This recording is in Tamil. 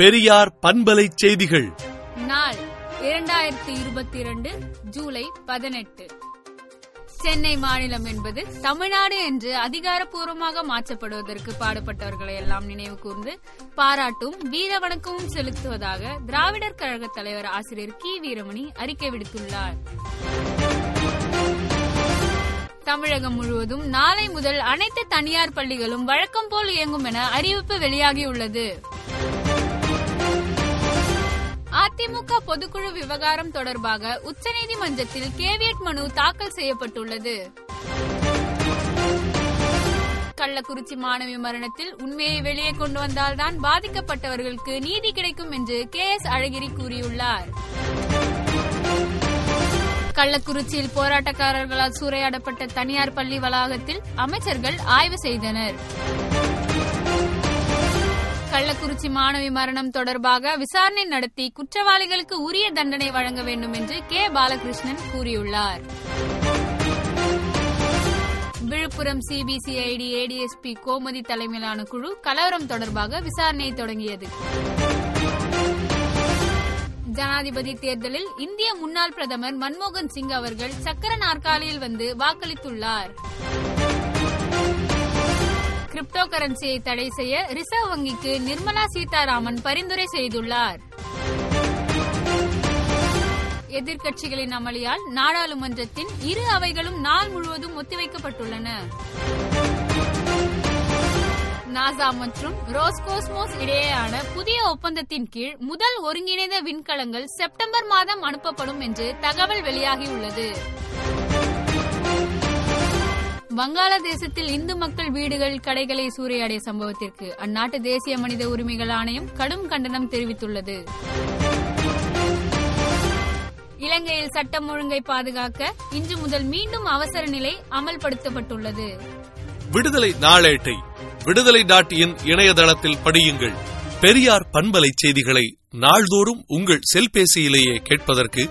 பெரியார் பண்பலை செய்திகள். நாள் இரண்டாயிரத்தி இருபத்தி இரண்டு ஜூலை பதினெட்டு. சென்னை மாநிலம் என்பது தமிழ்நாடு என்று அதிகாரப்பூர்வமாக மாற்றப்படுவதற்கு பாடுபட்டவர்களை எல்லாம் நினைவு கூர்ந்து பாராட்டும் வீர வணக்கமும் செலுத்துவதாக திராவிடர் கழக தலைவர் ஆசிரியர் கி. வீரமணி அறிக்கை விடுத்துள்ளார். தமிழகம் முழுவதும் நாளை முதல் அனைத்து தனியார் பள்ளிகளும் வழக்கம் போல் இயங்கும் என அறிவிப்பு வெளியாகியுள்ளது. அதிமுக பொதுக்குழு விவகாரம் தொடர்பாக உச்சநீதிமன்றத்தில் கேவியட் மனு தாக்கல் செய்யப்பட்டுள்ளது. கள்ளக்குறிச்சி மாணவி மரணத்தில் உண்மையை வெளியே கொண்டு வந்தால்தான் பாதிக்கப்பட்டவர்களுக்கு நீதி கிடைக்கும் என்று கே எஸ் அழகிரி கூறியுள்ளார். கள்ளக்குறிச்சியில் போராட்டக்காரர்களால் சூறையாடப்பட்ட தனியார் பள்ளி வளாகத்தில் அமைச்சர்கள் ஆய்வு செய்தனர். கள்ளக்குறிச்சி மாணவி மரணம் தொடர்பாக விசாரணை நடத்தி குற்றவாளிகளுக்கு உரிய தண்டனை வழங்க வேண்டும் என்று கே. பாலகிருஷ்ணன் கூறியுள்ளார். விழுப்புரம் சிபிசிஐடி ஏடிஎஸ்பி கோமதி தலைமையிலான குழு கலவரம் தொடர்பாக விசாரணையை தொடங்கியது. ஜனாதிபதி தேர்தலில் இந்திய முன்னாள் பிரதமர் மன்மோகன் சிங் அவர்கள் சக்கர நாற்காலியில் வந்து வாக்களித்துள்ளார். கிரிப்டோ கரன்சியை தடை செய்ய ரிசர்வ் வங்கிக்கு நிர்மலா சீதாராமன் பரிந்துரை செய்துள்ளார். எதிர்க்கட்சிகளின் அமளியால் நாடாளுமன்றத்தின் இரு அவைகளும் நாள் முழுவதும் ஒத்திவைக்கப்பட்டுள்ளன. நாசா மற்றும் ரோஸ்கோஸ்மோஸ் இடையேயான புதிய ஒப்பந்தத்தின் கீழ் முதல் ஒருங்கிணைந்த விண்கலங்கள் செப்டம்பர் மாதம் அனுப்பப்படும் என்று தகவல் வெளியாகியுள்ளது. வங்காளதேசத்தில் இந்து மக்கள் வீடுகள் கடைகளை சூறையாடிய சம்பவத்திற்கு அந்நாட்டு தேசிய மனித உரிமைகள் ஆணையம் கடும் கண்டனம் தெரிவித்துள்ளது. இலங்கையில் சட்டம் ஒழுங்கை பாதுகாக்க இன்று முதல் மீண்டும் அவசர நிலை அமல்படுத்தப்பட்டுள்ளது. விடுதலை நாளேட்டை விடுதலை டாட் இன் இணையதளத்தில் படியுங்கள். பெரியார் பண்பலை செய்திகளை நாள்தோறும் உங்கள் செல்பேசியிலேயே கேட்பதற்கு